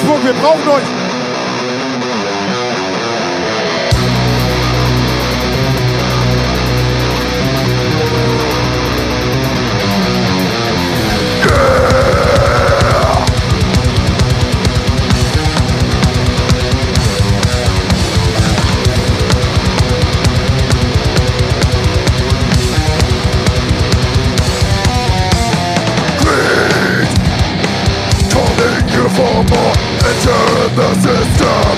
Wolfsburg, wir brauchen euch. Calling for more Enter the system.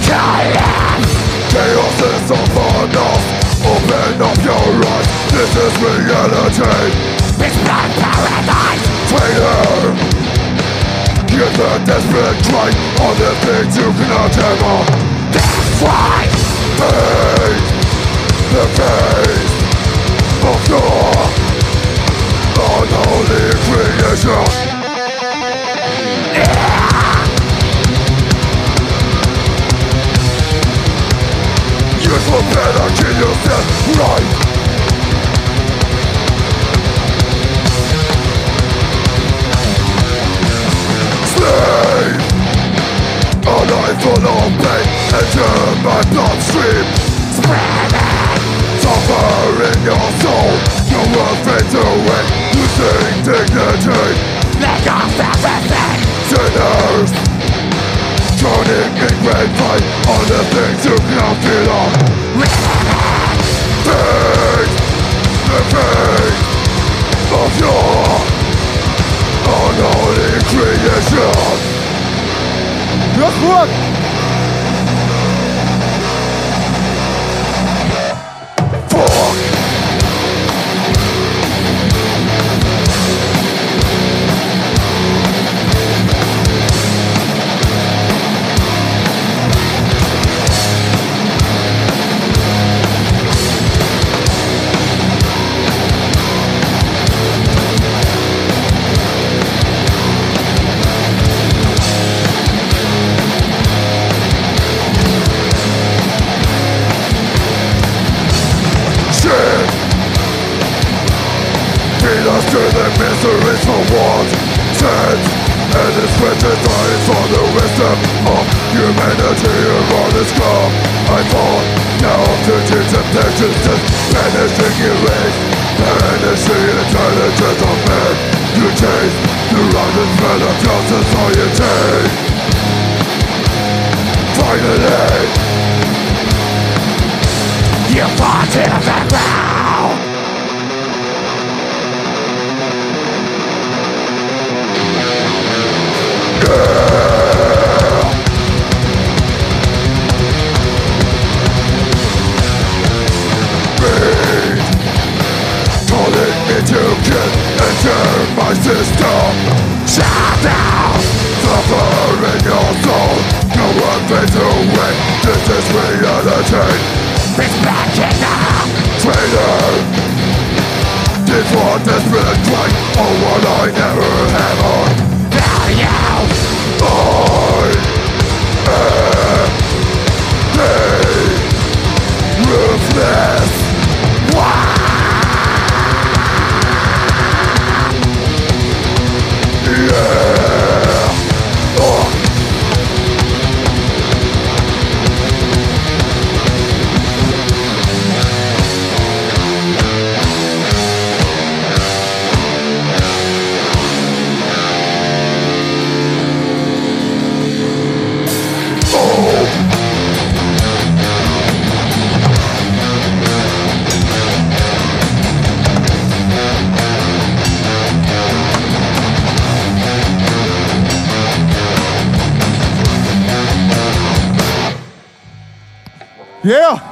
Chaos! Chaos is upon us. Open up your eyes. This is reality. It's blood paradise. Traitor! Hear the desperate cry All the things you cannot handle. Destroy Pain. The face Of your You for better kill yourself right Slave A life full of pain Enter my bloodstream Spreading Suffer in your soul You will fade away Losing dignity Let off In fight All the things you cannot feel on Pain The pain Of your Unholy creation Würzburg! Fuck for what Sins And it's written eyes for the wisdom of humanity around this club I fall now to the temptations Just vanishing erased Vanishing intelligence of men. You chase my system Shut down Suffer in your soul. No one fades away This is reality. It's back in now. Traitor. This one desperate cry Oh what I never have on. Value Yeah!